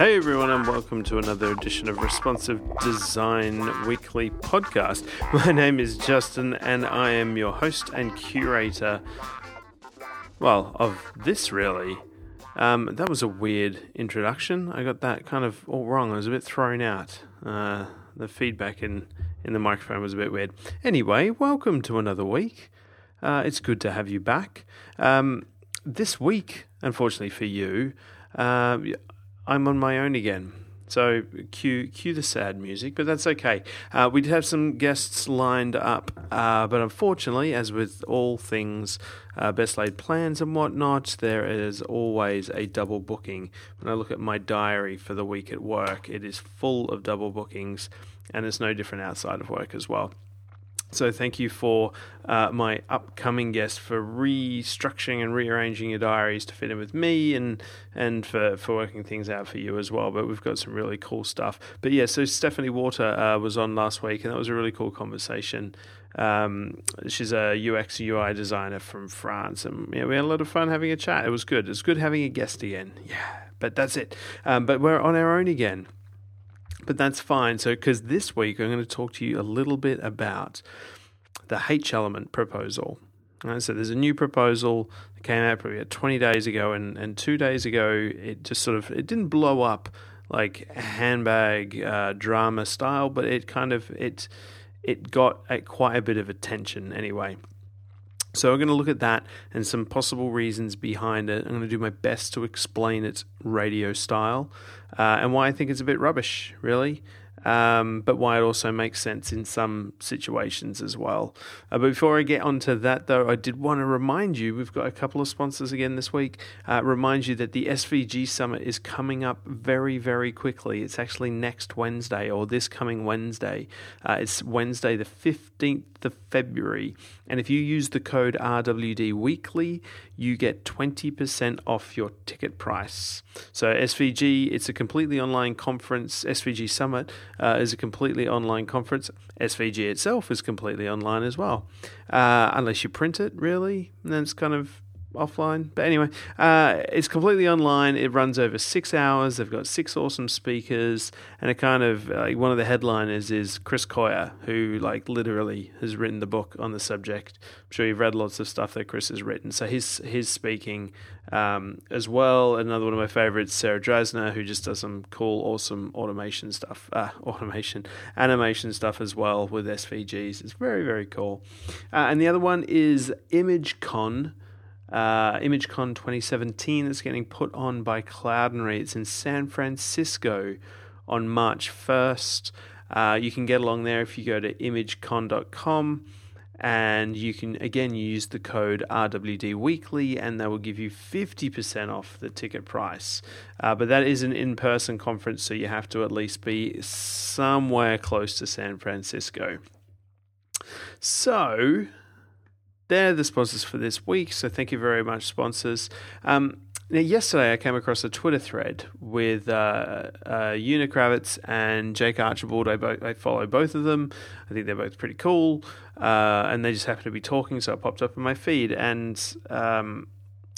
Hey everyone, and welcome to another edition of Responsive Design Weekly Podcast. My name is Justin, and I am your host and curator. Well, of this really. Um, that was a weird introduction. I got that kind of all wrong. I was a bit thrown out. Uh, the feedback in, in the microphone was a bit weird. Anyway, welcome to another week. Uh, it's good to have you back. Um, this week, unfortunately for you, uh, I'm on my own again. So cue cue the sad music, but that's okay. Uh, we did have some guests lined up, uh, but unfortunately, as with all things uh, best laid plans and whatnot, there is always a double booking. When I look at my diary for the week at work, it is full of double bookings, and it's no different outside of work as well. So thank you for uh, my upcoming guest for restructuring and rearranging your diaries to fit in with me and and for, for working things out for you as well. But we've got some really cool stuff. But yeah, so Stephanie Walter uh, was on last week and that was a really cool conversation. Um, she's a UX UI designer from France, and yeah, we had a lot of fun having a chat. It was good. It's good having a guest again. Yeah, but that's it. Um, but we're on our own again but that's fine. So, because this week I'm going to talk to you a little bit about the H element proposal. Right, so there's a new proposal that came out probably 20 days ago, and, and two days ago it just sort of it didn't blow up like handbag uh, drama style, but it kind of it it got quite a bit of attention anyway. So, I'm going to look at that and some possible reasons behind it. I'm going to do my best to explain its radio style uh, and why I think it's a bit rubbish, really um, but why it also makes sense in some situations as well. Uh, but before I get onto that, though, I did want to remind you we've got a couple of sponsors again this week. Uh, remind you that the SVG Summit is coming up very, very quickly. It's actually next Wednesday or this coming Wednesday. Uh, it's Wednesday, the 15th of February. And if you use the code RWD Weekly, you get 20% off your ticket price. So, SVG, it's a completely online conference, SVG Summit uh, is a completely online conference. SVG itself is completely online as well, uh, unless you print it, really. And then it's kind of offline. But anyway, uh, it's completely online. It runs over six hours. They've got six awesome speakers, and it kind of like one of the headliners is Chris Coyier, who like literally has written the book on the subject. I'm sure you've read lots of stuff that Chris has written. So he's he's speaking um, as well. Another one of my favorites, Sarah Drasner, who just does some cool, awesome automation stuff, uh, automation, animation stuff as well with SVGs. It's very very cool. Uh, and the other one is ImageCon uh, ImageCon 2017 that's getting put on by Cloudinary. It's in San Francisco on March 1st. Uh, you can get along there if you go to imagecon.com and you can again use the code RWD Weekly and they will give you 50% off the ticket price. Uh, but that is an in person conference, so you have to at least be somewhere close to San Francisco. So, they're the sponsors for this week, so thank you very much, sponsors. Um, now, yesterday I came across a Twitter thread with uh, uh, Una Kravets and Jake Archibald. I, bo- I follow both of them. I think they're both pretty cool, uh, and they just happened to be talking, so it popped up in my feed, and um,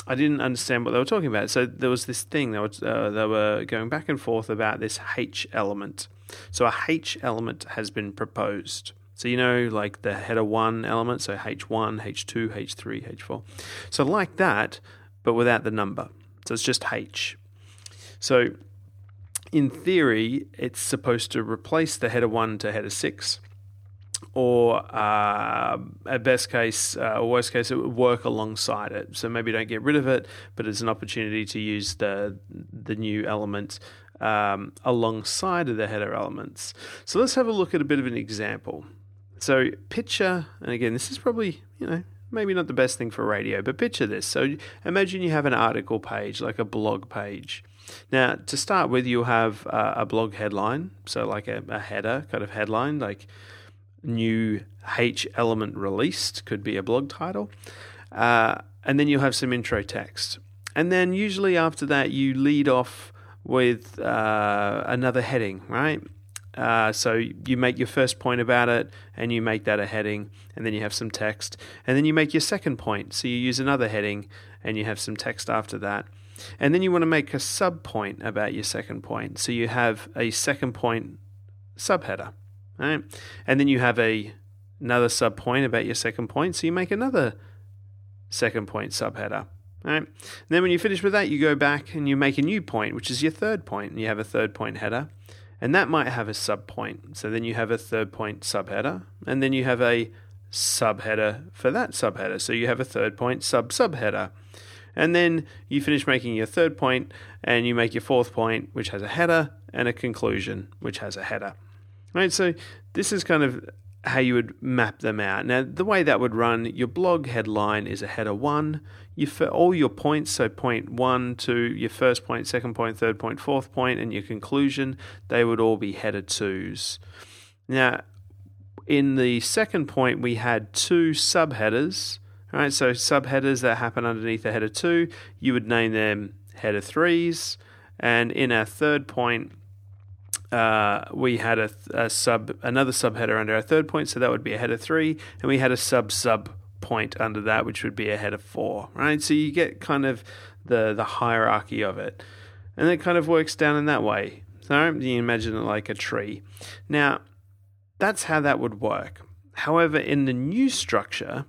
I didn't understand what they were talking about. So there was this thing they were uh, they were going back and forth about this H element. So a H element has been proposed. So you know, like the header one element, so H1, H2, H3, H4. So like that, but without the number. So it's just H. So in theory, it's supposed to replace the header one to header six, or uh, at best case uh, or worst case, it would work alongside it. So maybe don't get rid of it, but it's an opportunity to use the the new element um, alongside of the header elements. So let's have a look at a bit of an example. So picture, and again, this is probably, you know, maybe not the best thing for radio, but picture this. So imagine you have an article page, like a blog page. Now, to start with, you'll have uh, a blog headline, so like a, a, header kind of headline, like new H element released, could be a blog title. Uh, and then you'll have some intro text. And then usually after that, you lead off with uh, another heading, right? Uh, so you make your first point about it, and you make that a heading, and then you have some text, and then you make your second point. So you use another heading, and you have some text after that, And then you want to make a sub point about your second point. So you have a second point subheader, right? And then you have a another sub point about your second point. So you make another second point subheader. Right? And then when you finish with that, you go back and you make a new point, which is your third point, and you have a third point header. And that might have a sub point. So then you have a third point subheader, and then you have a subheader for that subheader. So you have a third point sub subheader. And then you finish making your third point and you make your fourth point, which has a header, and a conclusion, which has a header. Right, so this is kind of how you would map them out. Now, the way that would run, your blog headline is a header one. You for all your points, so point one, two, your first point, second point, third point, fourth point, and your conclusion, they would all be header twos. Now, in the second point, we had two subheaders. Right, so subheaders that happen underneath a header two, you would name them header threes. And in our third point, uh, we had a, a, sub another subheader under our third point, so that would be a header three, and we had a sub sub point under that, which would be a header four, right? So you get kind of the the hierarchy of it, and it kind of works down in that way. So you imagine it like a tree. Now, that's how that would work. However, in the new structure,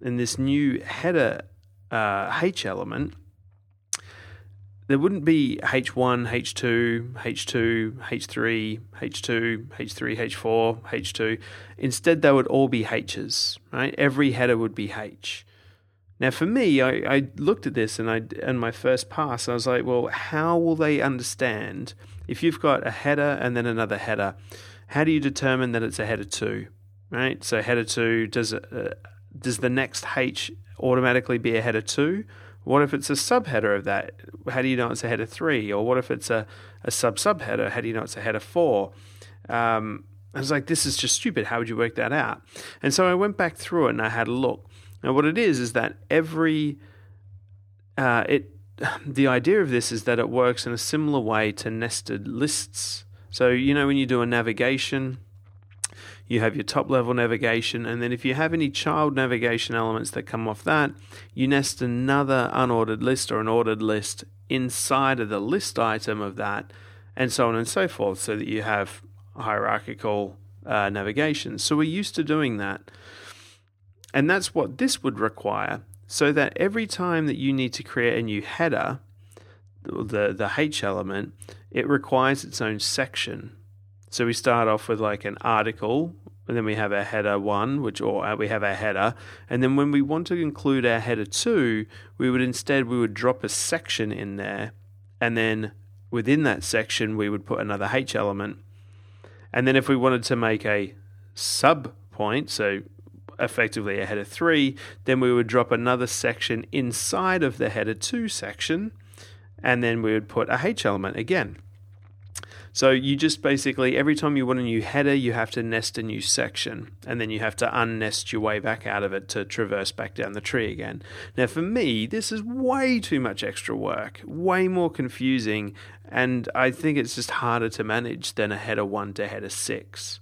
in this new header uh, H element, there wouldn't be H1, H2, H2, H3, H2, H3, H4, H2. Instead, they would all be H's, right? Every header would be H. Now, for me, I, I looked at this and I in my first pass, I was like, well, how will they understand if you've got a header and then another header? How do you determine that it's a header two, right? So header two does uh, does the next H automatically be a header two? What if it's a subheader of that? How do you know it's a header three? Or what if it's a, a sub subheader? How do you know it's a header four? Um, I was like, this is just stupid. How would you work that out? And so I went back through it and I had a look. Now, what it is is that every uh, it the idea of this is that it works in a similar way to nested lists. So you know when you do a navigation, you have your top level navigation, and then if you have any child navigation elements that come off that, you nest another unordered list or an ordered list inside of the list item of that, and so on and so forth, so that you have hierarchical uh, navigation. So we're used to doing that. And that's what this would require, so that every time that you need to create a new header, the, the H element, it requires its own section. So we start off with like an article, and then we have our header one, which or uh, we have our header, and then when we want to include our header two, we would instead we would drop a section in there, and then within that section we would put another H element, and then if we wanted to make a sub point, so effectively a header three, then we would drop another section inside of the header two section, and then we would put a H element again. So you just basically, every time you want a new header, you have to nest a new section, and then you have to unnest your way back out of it to traverse back down the tree again. Now, for me, this is way too much extra work, way more confusing, and I think it's just harder to manage than a header 1 to header 6.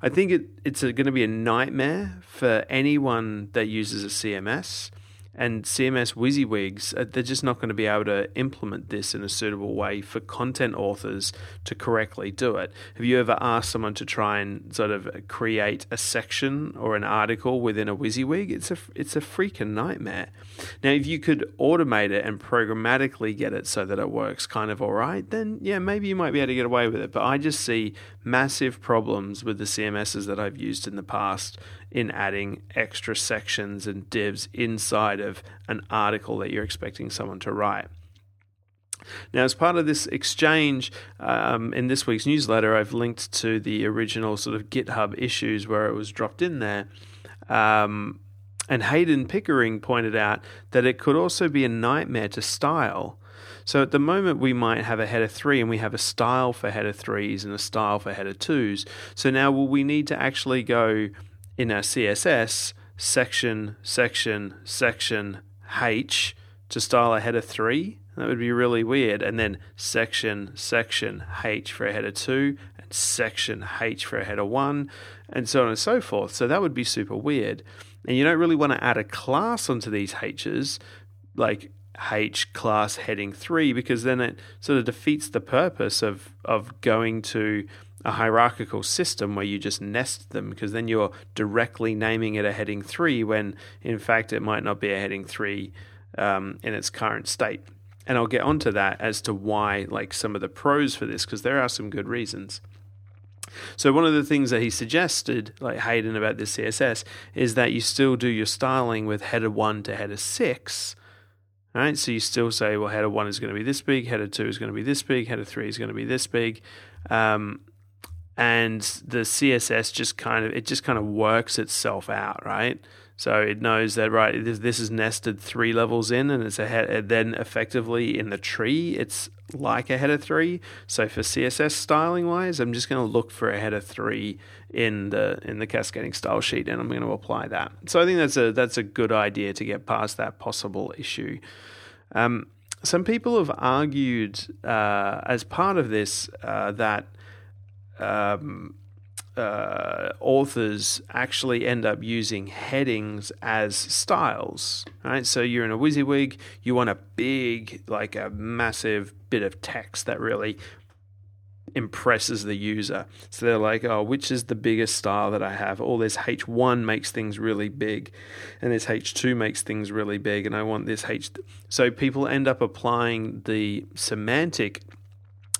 I think it, it's going to be a nightmare for anyone that uses a CMS and CMS WYSIWYGs, uh, they're just not going to be able to implement this in a suitable way for content authors to correctly do it. Have you ever asked someone to try and sort of create a section or an article within a WYSIWYG? It's a it's a freaking nightmare. Now, if you could automate it and programmatically get it so that it works kind of all right, then yeah, maybe you might be able to get away with it. But I just see massive problems with the CMSs that I've used in the past in adding extra sections and divs inside of an article that you're expecting someone to write. Now, as part of this exchange um, in this week's newsletter, I've linked to the original sort of GitHub issues where it was dropped in there. Um, and Heydon Pickering pointed out that it could also be a nightmare to style. So at the moment, we might have a header 3 and we have a style for header 3s and a style for header 2s. So now will we need to actually go in our CSS section, section, section H to style a header 3? That would be really weird. And then section, section H for a header 2 and section H for a header 1 and so on and so forth. So that would be super weird. And you don't really want to add a class onto these H's like H class heading 3 because then it sort of defeats the purpose of, of going to a hierarchical system where you just nest them because then you're directly naming it a heading 3 when in fact it might not be a heading 3 um, in its current state. And I'll get onto that as to why, like some of the pros for this, because there are some good reasons. So one of the things that he suggested, like Heydon about this CSS, is that you still do your styling with header one to header six. Right? So you still say, well, header one is going to be this big, header two is going to be this big, header three is going to be this big. Um, and the CSS just kind of it just kind of works itself out, right? So it knows that right this, this is nested three levels in, and it's a head, then effectively in the tree it's like a header three. So for CSS styling wise, I'm just going to look for a header three in the in the cascading style sheet, and I'm going to apply that. So I think that's a that's a good idea to get past that possible issue. Um, some people have argued uh, as part of this uh, that um, uh, authors actually end up using headings as styles, right? So you're in a WYSIWYG, you want a big, like a massive bit of text that really impresses the user. So they're like, oh, which is the biggest style that I have? All this H1 makes things really big, and this H2 makes things really big, and I want this H. So people end up applying the semantic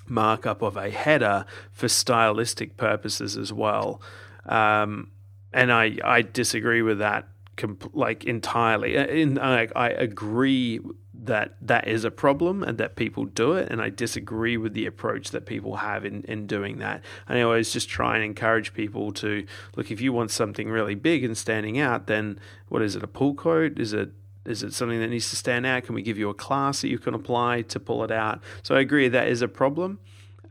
markup of a header for stylistic purposes as well. Um, and I, I disagree with that comp- like entirely. Uh, in, I, I agree that that is a problem and that people do it, and I disagree with the approach that people have in, in doing that. And I always just try and encourage people to look if you want something really big and standing out, then what is it? A pull quote? Is it is it something that needs to stand out? Can we give you a class that you can apply to pull it out? So I agree that is a problem,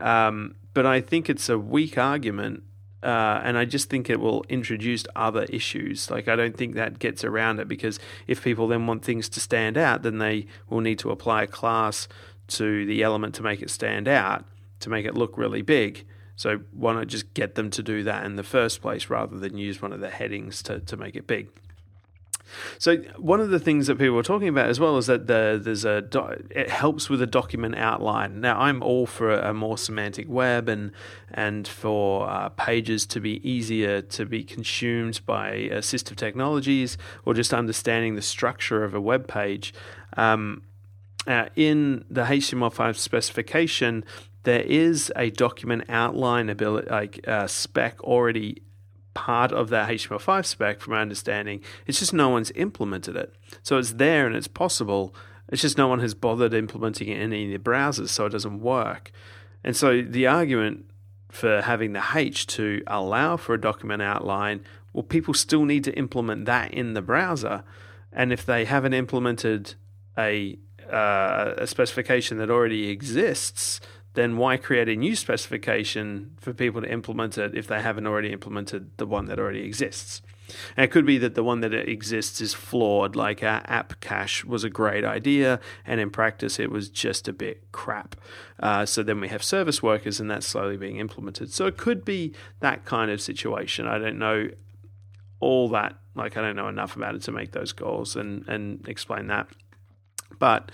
um, but I think it's a weak argument, uh, and I just think it will introduce other issues. Like I don't think that gets around it because if people then want things to stand out, then they will need to apply a class to the element to make it stand out, to make it look really big. So why not just get them to do that in the first place rather than use one of the headings to, to make it big? So one of the things that people were talking about as well is that the, there's a it helps with a document outline. Now I'm all for a, more semantic web and and for uh, pages to be easier to be consumed by assistive technologies or just understanding the structure of a web page. Um, uh, in the HTML5 specification, there is a document outline ability, like uh, spec already part of that HTML5 spec, from my understanding. It's just no one's implemented it. So it's there and it's possible. It's just no one has bothered implementing it in any of the browsers, so it doesn't work. And so the argument for having the H to allow for a document outline, well, people still need to implement that in the browser. And if they haven't implemented a uh, a specification that already exists, then why create a new specification for people to implement it if they haven't already implemented the one that already exists? And it could be that the one that exists is flawed, like our app cache was a great idea, and in practice it was just a bit crap. Uh, so then we have service workers, and that's slowly being implemented. So it could be that kind of situation. I don't know all that, like, I don't know enough about it to make those goals and, and explain that. But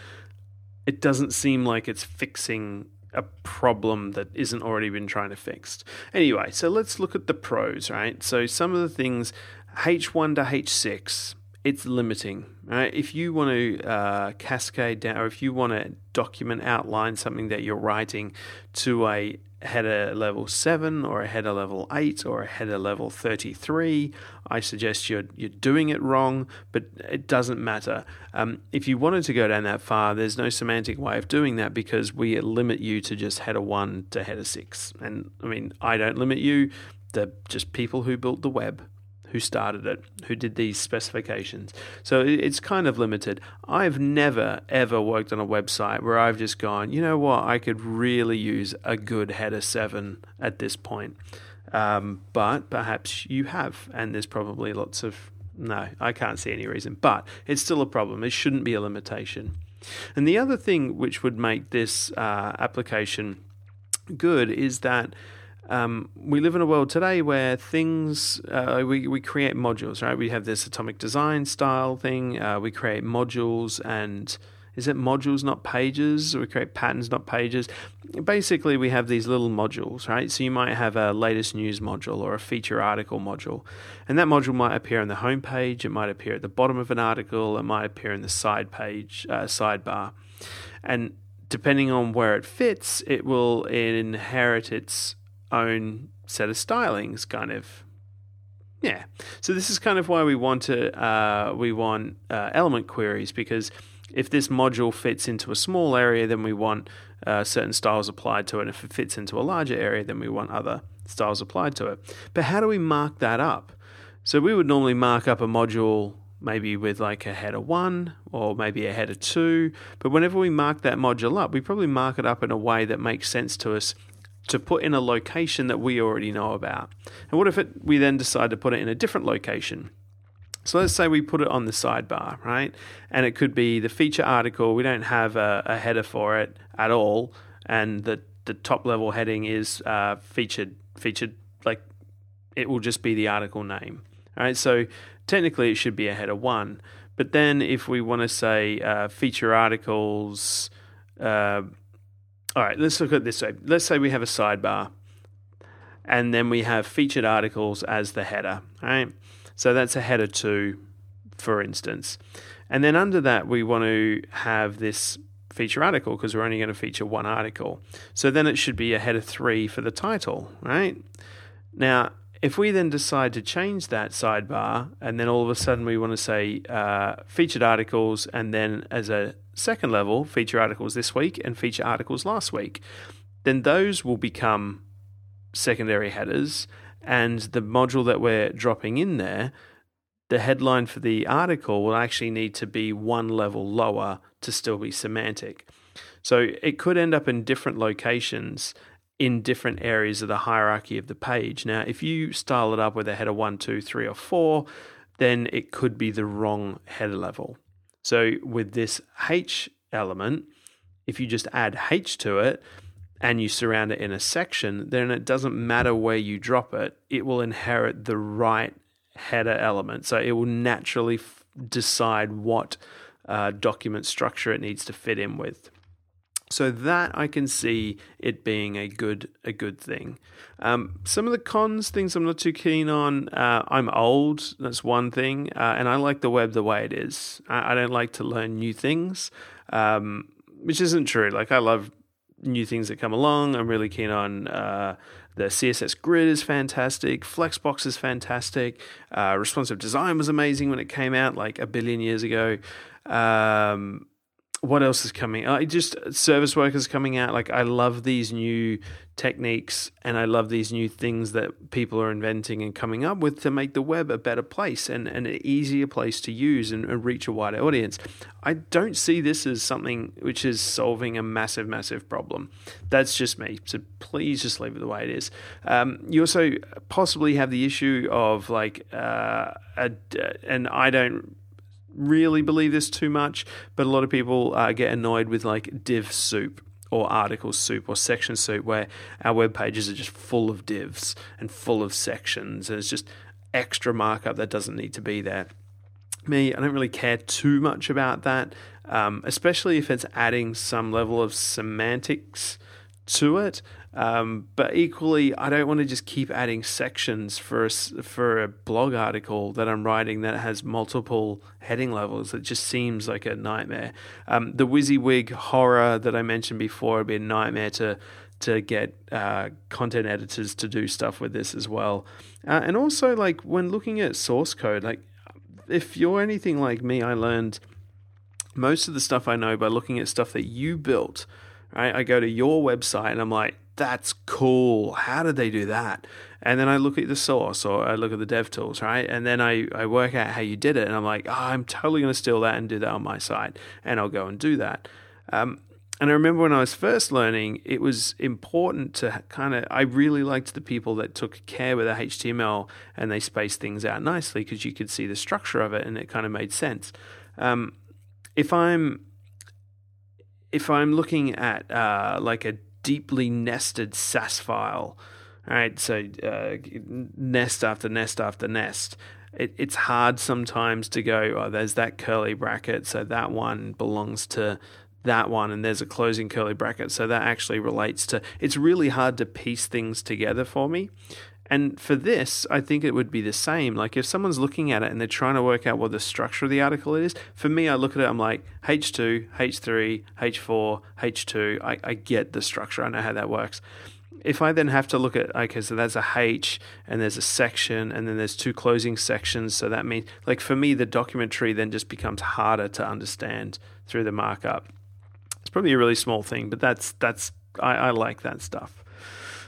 it doesn't seem like it's fixing a problem that isn't already been trying to fix. Anyway, so let's look at the pros, right? So some of the things H1 to H6, it's limiting, right? If you want to uh, cascade down, or if you want to document outline something that you're writing to a header level 7 or a header level 8 or a header level 33. I suggest you're, you're doing it wrong, but it doesn't matter. Um, if you wanted to go down that far, there's no semantic way of doing that because we limit you to just header 1 to header 6. And I mean, I don't limit you, they're just people who built the web who started it, who did these specifications. So it's kind of limited. I've never, ever worked on a website where I've just gone, you know what, I could really use a good header 7 at this point. Um, but perhaps you have, and there's probably lots of. No, I can't see any reason, but it's still a problem. It shouldn't be a limitation. And the other thing which would make this uh, application good is that um, we live in a world today where things uh, we we create modules, right? We have this atomic design style thing. Uh, we create modules, and is it modules, not pages? We create patterns, not pages. Basically, we have these little modules, right? So you might have a latest news module or a feature article module, and that module might appear on the home page. It might appear at the bottom of an article. It might appear in the side page, uh, sidebar, and depending on where it fits, it will inherit its own set of stylings, kind of yeah. So this is kind of why we want to uh, we want uh, element queries because if this module fits into a small area, then we want uh, certain styles applied to it. And if it fits into a larger area, then we want other styles applied to it. But how do we mark that up? So we would normally mark up a module maybe with like a header one or maybe a header two. But whenever we mark that module up, we probably mark it up in a way that makes sense to us to put in a location that we already know about. And what if it, we then decide to put it in a different location? So let's say we put it on the sidebar, right? And it could be the feature article. We don't have a, a header for it at all, and the the top level heading is uh, featured. Featured like it will just be the article name. All right. So technically, it should be a header one. But then, if we want to say uh, feature articles, uh, all right, let's look at this way. Let's say we have a sidebar and then we have featured articles as the header. Right. So that's a header two, for instance. And then under that, we want to have this feature article because we're only going to feature one article. So then it should be a header three for the title, right? Now, if we then decide to change that sidebar and then all of a sudden we want to say uh, featured articles and then as a second level, feature articles this week and feature articles last week, then those will become secondary headers. And the module that we're dropping in there, the headline for the article will actually need to be one level lower to still be semantic. So it could end up in different locations in different areas of the hierarchy of the page. Now, if you style it up with a header one, two, three, or four, then it could be the wrong header level. So with this H element, if you just add H to it and you surround it in a section, then it doesn't matter where you drop it, it will inherit the right header element. So it will naturally f- decide what uh, document structure it needs to fit in with. So that I can see it being a good a good thing. Um, some of the cons, things I'm not too keen on. Uh, I'm old. That's one thing, uh, and I like the web the way it is. I, I don't like to learn new things, um, which isn't true. Like I love new things that come along. I'm really keen on. Uh, the CSS grid is fantastic. Flexbox is fantastic. Uh, responsive design was amazing when it came out, like a billion years ago. Um, what else is coming? I just service workers coming out. Like I love these new techniques and I love these new things that people are inventing and coming up with to make the web a better place and, and an easier place to use and, and reach a wider audience. I don't see this as something which is solving a massive, massive problem. That's just me. So please just leave it the way it is. Um, you also possibly have the issue of like, uh, a, and I don't really believe this too much, but a lot of people uh, get annoyed with like div soup or article soup or section soup where our web pages are just full of divs and full of sections and it's just extra markup that doesn't need to be there. Me, I don't really care too much about that, um, especially if it's adding some level of semantics to it. Um, but equally, I don't want to just keep adding sections for a, for a blog article that I'm writing that has multiple heading levels. It just seems like a nightmare. Um, the WYSIWYG horror that I mentioned before would be a nightmare to to get uh, content editors to do stuff with this as well. Uh, and also, like when looking at source code, like if you're anything like me, I learned most of the stuff I know by looking at stuff that you built. Right? I go to your website and I'm like, that's cool. How did they do that? And then I look at the source or I look at the dev tools, right? And then I, I work out how you did it. And I'm like, oh, I'm totally going to steal that and do that on my site. And I'll go and do that. Um, and I remember when I was first learning, it was important to kind of, I really liked the people that took care with the HTML and they spaced things out nicely because you could see the structure of it and it kind of made sense. Um, if I'm, if I'm looking at uh, like a deeply nested Sass file. All right, so uh, nest after nest after nest. it, it's hard sometimes to go, oh, there's that curly bracket, so that one belongs to that one, and there's a closing curly bracket, so that actually relates to. It's really hard to piece things together for me. And for this, I think it would be the same. Like if someone's looking at it and they're trying to work out what the structure of the article is, for me, I look at it, I'm like, H2, H3, H4, H2. I, I get the structure, I know how that works if I then have to look at okay, so there's a H and there's a section and then there's two closing sections, so that means like for me the documentary then just becomes harder to understand through the markup. It's probably a really small thing, but that's that's I, I like that stuff.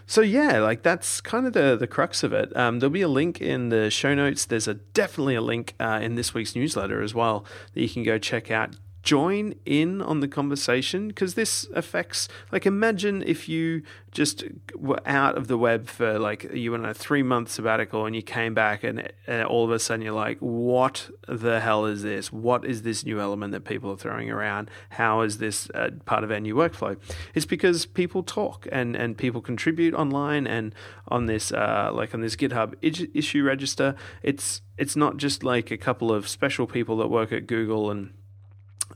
So yeah, like that's kind of the the crux of it. Um, there'll be a link in the show notes. There's a definitely a link uh, in this week's newsletter as well that you can go check out join in on the conversation because this affects like imagine if you just were out of the web for like you went on a three month sabbatical and you came back and, and all of a sudden you're like what the hell is this? What is this new element that people are throwing around? How is this uh, part of our new workflow? It's because people talk and and people contribute online and on this uh, like on this github issue register. It's it's not just like a couple of special people that work at google and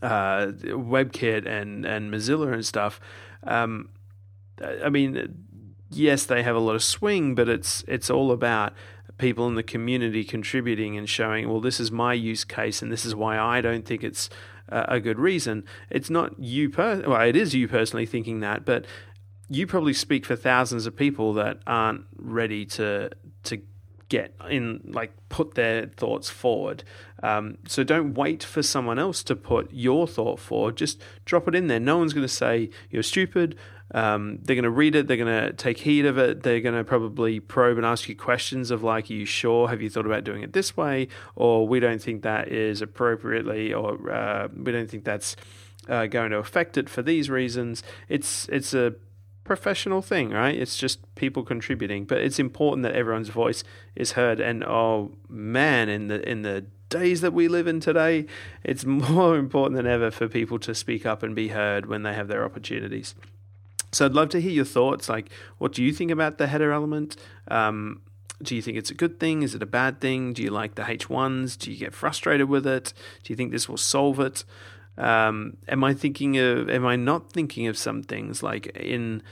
uh, WebKit and and Mozilla and stuff. Um, I mean, yes, they have a lot of swing, but it's it's all about people in the community contributing and showing, well, this is my use case, and this is why I don't think it's a good reason. It's not you per well, it is you personally thinking that, but you probably speak for thousands of people that aren't ready to to get in like put their thoughts forward um, so don't wait for someone else to put your thought forward. Just drop it in there. No one's going to say you're stupid. Um, they're going to read it. They're going to take heed of it. They're going to probably probe and ask you questions of like are you sure? Have you thought about doing it this way? Or we don't think that is appropriately or uh, we don't think that's uh, going to affect it for these reasons. It's it's a professional thing, right? It's just people contributing, but it's important that everyone's voice is heard. And oh man, in the in the days that we live in today, it's more important than ever for people to speak up and be heard when they have their opportunities. So I'd love to hear your thoughts. Like, what do you think about the header element? Um, do you think it's a good thing? Is it a bad thing? Do you like the H1s? Do you get frustrated with it? Do you think this will solve it? Um, am I thinking of? Am I not thinking of some things like in?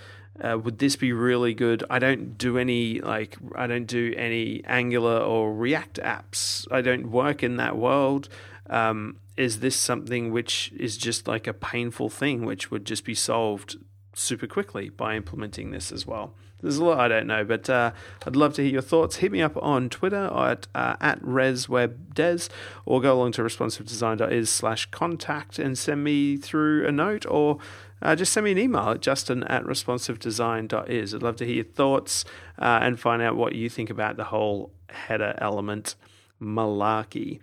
Uh, would this be really good? I don't do any like I don't do any Angular or React apps. I don't work in that world. Um, is this something which is just like a painful thing, which would just be solved super quickly by implementing this as well? There's a lot I don't know, but uh, I'd love to hear your thoughts. Hit me up on Twitter at uh, at reswebdes or go along to responsivedesign.is slash contact and send me through a note or uh, just send me an email at justin at responsivedesign.is. I'd love to hear your thoughts uh, and find out what you think about the whole header element malarkey.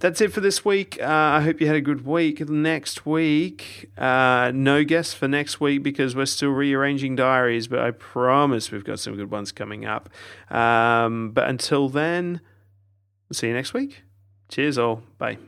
That's it for this week. Uh, I hope you had a good week. Next week, uh, no guests for next week because we're still rearranging diaries, but I promise we've got some good ones coming up. Um, but until then, see you next week. Cheers, all. Bye.